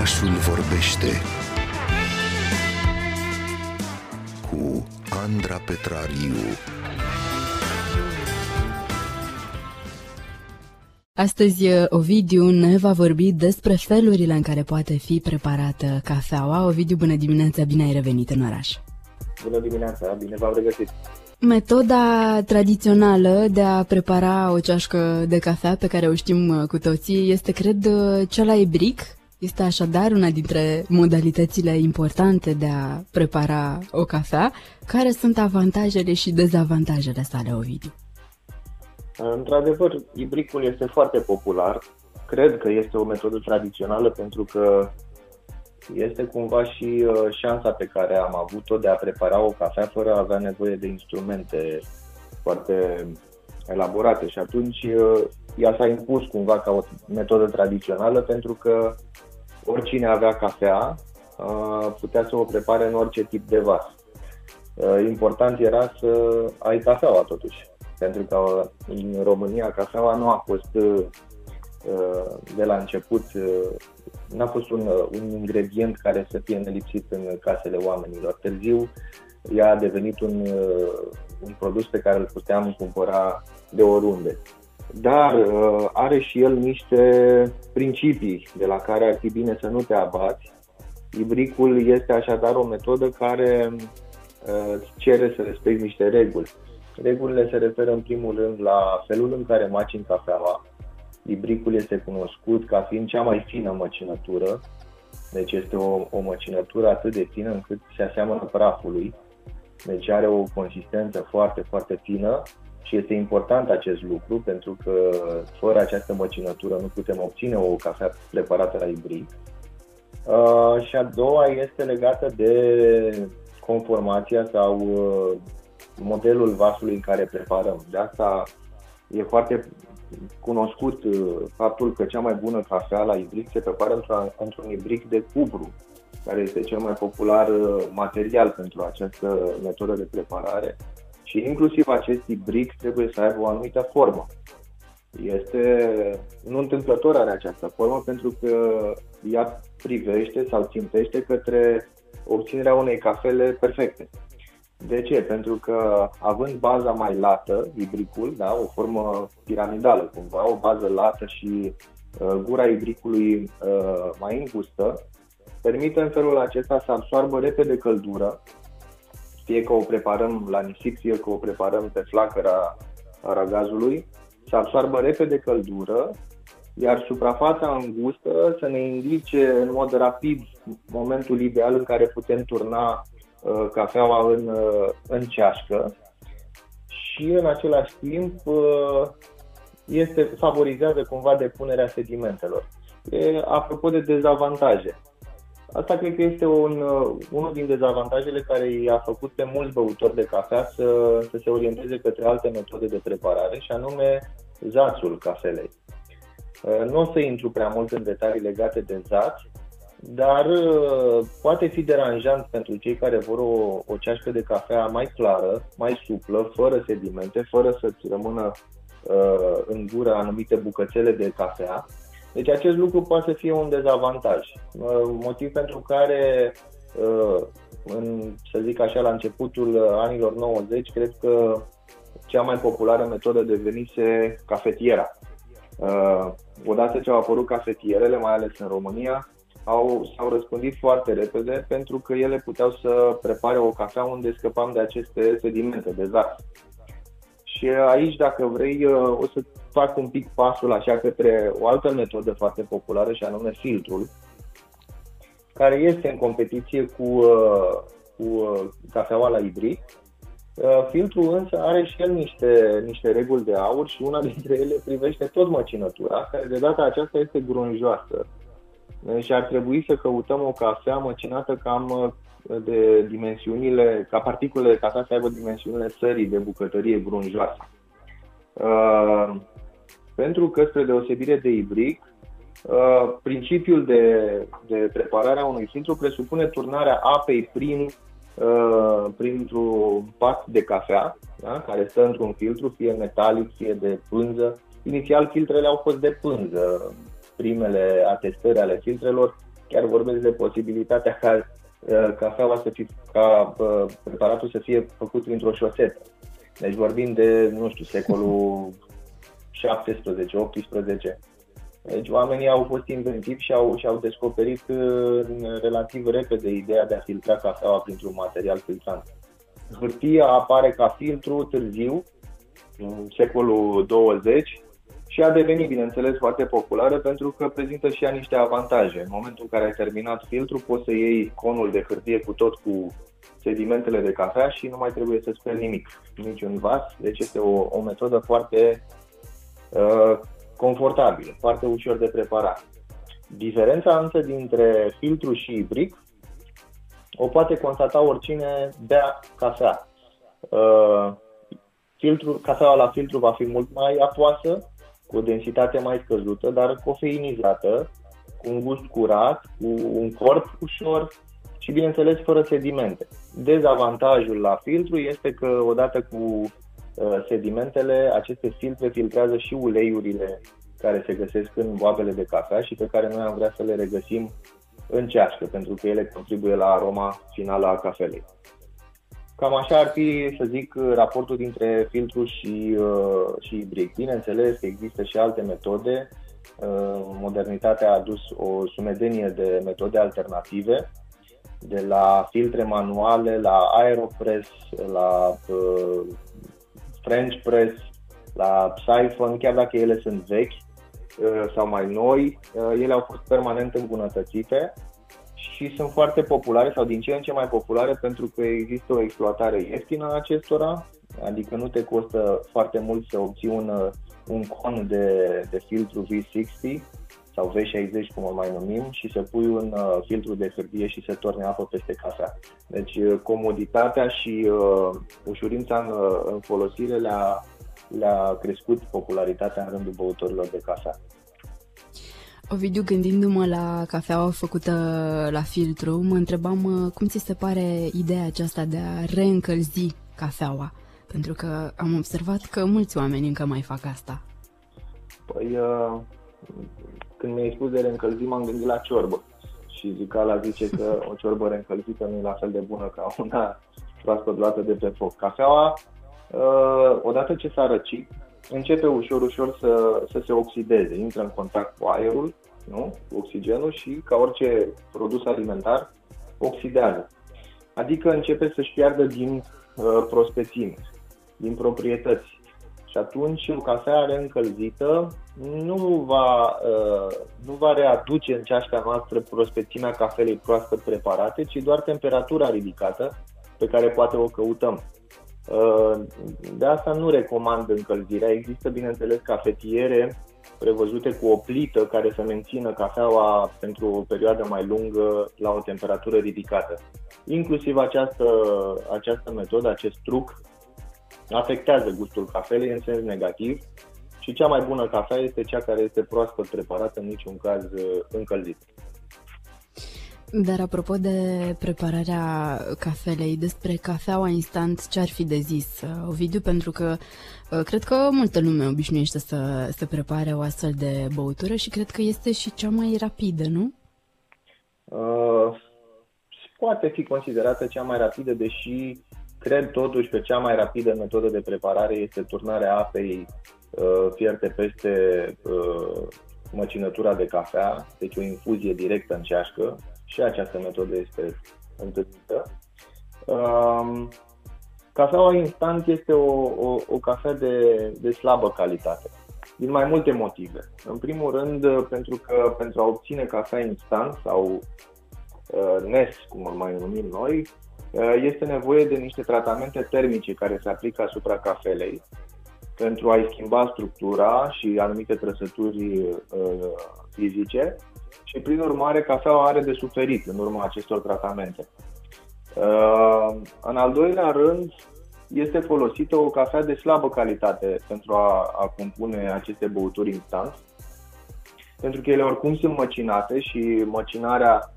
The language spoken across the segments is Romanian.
Orașul vorbește cu Andra Petrariu. Astăzi Ovidiu ne va vorbi despre felurile în care poate fi preparată cafeaua. Ovidiu, bună dimineața, bine ai revenit în oraș. Bună dimineața, bine v-am regăsit. Metoda tradițională de a prepara o ceașcă de cafea pe care o știm cu toții este, cred, cea la ebric. Este așadar una dintre modalitățile importante de a prepara o cafea. Care sunt avantajele și dezavantajele sale, Ovidiu? Într-adevăr, ibricul este foarte popular. Cred că este o metodă tradițională pentru că este cumva și uh, șansa pe care am avut-o de a prepara o cafea fără a avea nevoie de instrumente foarte elaborate și atunci uh, ea s-a impus cumva ca o metodă tradițională pentru că oricine avea cafea uh, putea să o prepare în orice tip de vas. Important era să ai cafeaua totuși, pentru că în România cafeaua nu a fost de la început n-a fost un, un ingredient care să fie nelipsit în casele oamenilor. Târziu, ea a devenit un, un produs pe care îl puteam cumpăra de oriunde. Dar uh, are și el niște principii de la care ar fi bine să nu te abați. Ibricul este așadar o metodă care uh, cere să respecti niște reguli. Regulile se referă în primul rând la felul în care în cafeaua, Ibricul este cunoscut ca fiind cea mai fină măcinătură, deci este o, o măcinătură atât de fină încât se aseamănă prafului, deci are o consistență foarte, foarte fină și este important acest lucru pentru că fără această măcinătură nu putem obține o cafea preparată la ibric. Uh, și a doua este legată de conformația sau uh, modelul vasului în care preparăm. De asta e foarte cunoscut uh, faptul că cea mai bună cafea la ibric se prepară într-un, într-un ibric de cubru, care este cel mai popular uh, material pentru această metodă de preparare și inclusiv acest ibric trebuie să aibă o anumită formă. Este nu întâmplător are această formă pentru că ea privește sau țintește către obținerea unei cafele perfecte. De ce? Pentru că având baza mai lată, ibricul, da, o formă piramidală cumva, o bază lată și uh, gura ibricului uh, mai îngustă, permite în felul acesta să absoarbă repede căldură, fie că o preparăm la nisip, fie că o preparăm pe flacăra aragazului, să absoarbă repede căldură, iar suprafața îngustă să ne indice în mod rapid momentul ideal în care putem turna Uh, cafeaua în, uh, în ceașcă și în același timp uh, este favorizează cumva depunerea sedimentelor. E, apropo de dezavantaje, Asta cred că este un, unul din dezavantajele care i-a făcut pe mulți băutori de cafea să, să se orienteze către alte metode de preparare și anume zațul cafelei. Nu o să intru prea mult în detalii legate de zaț, dar uh, poate fi deranjant pentru cei care vor o, o ceașcă de cafea mai clară, mai suplă, fără sedimente, fără să-ți rămână uh, în gură anumite bucățele de cafea. Deci acest lucru poate să fie un dezavantaj. Uh, motiv pentru care, uh, în, să zic așa, la începutul anilor 90, cred că cea mai populară metodă devenise cafetiera. Uh, odată ce au apărut cafetierele, mai ales în România, au, s-au răspândit foarte repede pentru că ele puteau să prepare o cafea unde scăpam de aceste sedimente, de zac. Și aici, dacă vrei, o să fac un pic pasul așa către o altă metodă foarte populară și anume filtrul, care este în competiție cu, cu cafeaua la ibric. Filtrul însă are și el niște, niște reguli de aur și una dintre ele privește tot măcinătura, care de data aceasta este grunjoasă și ar trebui să căutăm o cafea măcinată cam uh, de dimensiunile, ca particulele de cafea să aibă dimensiunile țării de bucătărie grunjoasă. Uh, pentru că, spre deosebire de ibric, uh, principiul de, de preparare a unui filtru presupune turnarea apei prin, uh, printr-un pat de cafea, da? care stă într-un filtru, fie metalic, fie de pânză. Inițial, filtrele au fost de pânză, primele atestări ale filtrelor chiar vorbesc de posibilitatea ca uh, cafeaua să fie, ca uh, preparatul să fie făcut printr-o șosetă. Deci vorbim de, nu știu, secolul 17-18. Deci oamenii au fost inventivi și au, și au descoperit uh, relativ repede ideea de a filtra cafeaua printr-un material filtrant. Hârtia apare ca filtru târziu, în secolul 20, și a devenit, bineînțeles, foarte populară pentru că prezintă și ea niște avantaje. În momentul în care ai terminat filtru, poți să iei conul de hârtie cu tot cu sedimentele de cafea și nu mai trebuie să speli nimic, niciun vas. Deci este o, o metodă foarte uh, confortabilă, foarte ușor de preparat. Diferența însă dintre filtru și bric o poate constata oricine bea cafea. Uh, filtru, cafeaua la filtru va fi mult mai apoasă, cu o densitate mai scăzută, dar cofeinizată, cu un gust curat, cu un corp ușor și, bineînțeles, fără sedimente. Dezavantajul la filtru este că, odată cu uh, sedimentele, aceste filtre filtrează și uleiurile care se găsesc în boabele de cafea și pe care noi am vrea să le regăsim în ceașcă, pentru că ele contribuie la aroma finală a cafelei. Cam așa ar fi, să zic, raportul dintre filtru și, uh, și bric. Bineînțeles că există și alte metode. Uh, modernitatea a adus o sumedenie de metode alternative, de la filtre manuale, la aeropress, la uh, French press, la siphon, chiar dacă ele sunt vechi uh, sau mai noi, uh, ele au fost permanent îmbunătățite și sunt foarte populare sau din ce în ce mai populare pentru că există o exploatare ieftină a acestora, adică nu te costă foarte mult să obții un, un con de, de filtru V60 sau V60 cum o mai numim și să pui un uh, filtru de hârtie și să torne apă peste cafea. Deci uh, comoditatea și uh, ușurința în, uh, în folosire le-a, le-a crescut popularitatea în rândul băutorilor de cafea. Ovidiu, gândindu-mă la cafeaua făcută la filtru, mă întrebam uh, cum ți se pare ideea aceasta de a reîncălzi cafeaua, pentru că am observat că mulți oameni încă mai fac asta. Păi, uh, când mi-ai spus de reîncălzi, m-am gândit la ciorbă. Și Zicala zice că o ciorbă reîncălzită nu e la fel de bună ca una proaspăt luată de pe foc. Cafeaua, uh, odată ce s-a răcit, începe ușor, ușor să, să se oxideze, intră în contact cu aerul, nu? cu oxigenul și, ca orice produs alimentar, oxidează. Adică începe să-și piardă din uh, prospețime, din proprietăți. Și atunci o cafea reîncălzită nu va, uh, nu va readuce în ceașca noastră prospețimea cafelei proaspăt preparate, ci doar temperatura ridicată pe care poate o căutăm. Uh, de asta nu recomand încălzirea. Există, bineînțeles, cafetiere prevăzute cu o plită care să mențină cafeaua pentru o perioadă mai lungă la o temperatură ridicată. Inclusiv această, această metodă, acest truc, afectează gustul cafelei în sens negativ și cea mai bună cafea este cea care este proaspăt preparată, în niciun caz uh, încălzită. Dar apropo de prepararea cafelei, despre cafeaua instant, ce ar fi de zis, uh, Ovidiu? Pentru că uh, cred că multă lume obișnuiește să, să prepare o astfel de băutură și cred că este și cea mai rapidă, nu? Uh, poate fi considerată cea mai rapidă, deși cred totuși că cea mai rapidă metodă de preparare este turnarea apei uh, fierte peste uh, măcinătura de cafea, deci o infuzie directă în ceașcă, și această metodă este întâlnită. Um, cafeaua instant este o, o, o cafea de, de slabă calitate, din mai multe motive. În primul rând, pentru că pentru a obține cafea instant sau uh, NES, cum îl mai numim noi, uh, este nevoie de niște tratamente termice care se aplică asupra cafelei pentru a-i schimba structura și anumite trăsături uh, fizice și prin urmare cafeaua are de suferit în urma acestor tratamente. Uh, în al doilea rând, este folosită o cafea de slabă calitate pentru a, a compune aceste băuturi instant, pentru că ele oricum sunt măcinate și măcinarea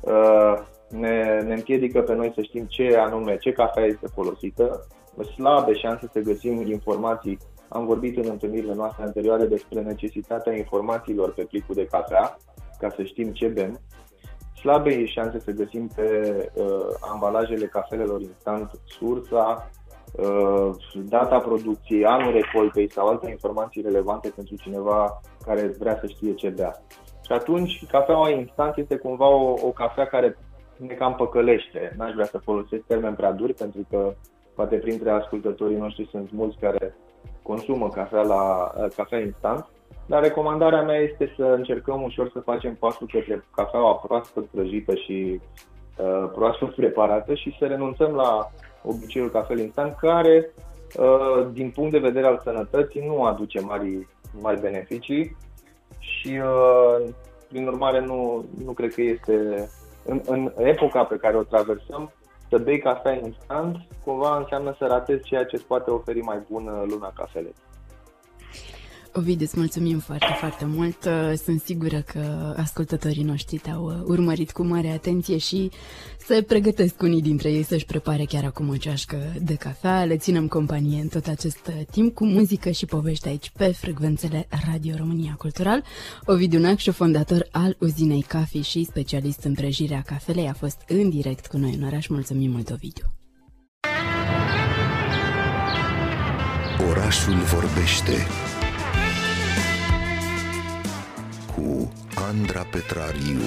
uh, ne, ne împiedică pe noi să știm ce anume, ce cafea este folosită, slabe șanse să găsim informații. Am vorbit în întâlnirile noastre anterioare despre necesitatea informațiilor pe plicul de cafea, ca să știm ce bem. slabe șanse să găsim pe uh, ambalajele cafelelor instant sursa, uh, data producției, anul recoltei sau alte informații relevante pentru cineva care vrea să știe ce bea. Și atunci, cafeaua instant este cumva o, o cafea care ne cam păcălește. N-aș vrea să folosesc termen prea duri, pentru că poate printre ascultătorii noștri sunt mulți care consumă cafea, la, cafea instant, dar recomandarea mea este să încercăm ușor să facem pasul către cafeaua proaspăt prăjită și uh, proaspăt preparată și să renunțăm la obiceiul cafel instant, care, uh, din punct de vedere al sănătății, nu aduce mari, mari beneficii și, uh, prin urmare, nu, nu cred că este în, în epoca pe care o traversăm, să bei cafea instant, cumva înseamnă să ratezi ceea ce îți poate oferi mai bună lumea cafelei. Ovidiu, îți mulțumim foarte, foarte mult. Uh, sunt sigură că ascultătorii noștri te-au uh, urmărit cu mare atenție și se pregătesc unii dintre ei să-și prepare chiar acum o ceașcă de cafea. Le ținem companie în tot acest uh, timp cu muzică și povești aici pe frecvențele Radio România Cultural. Ovidiu Nacșu, fondator al uzinei Cafi și specialist în prăjirea cafelei, a fost în direct cu noi în oraș. Mulțumim mult, Ovidiu! Orașul vorbește cu Andra Petrariu.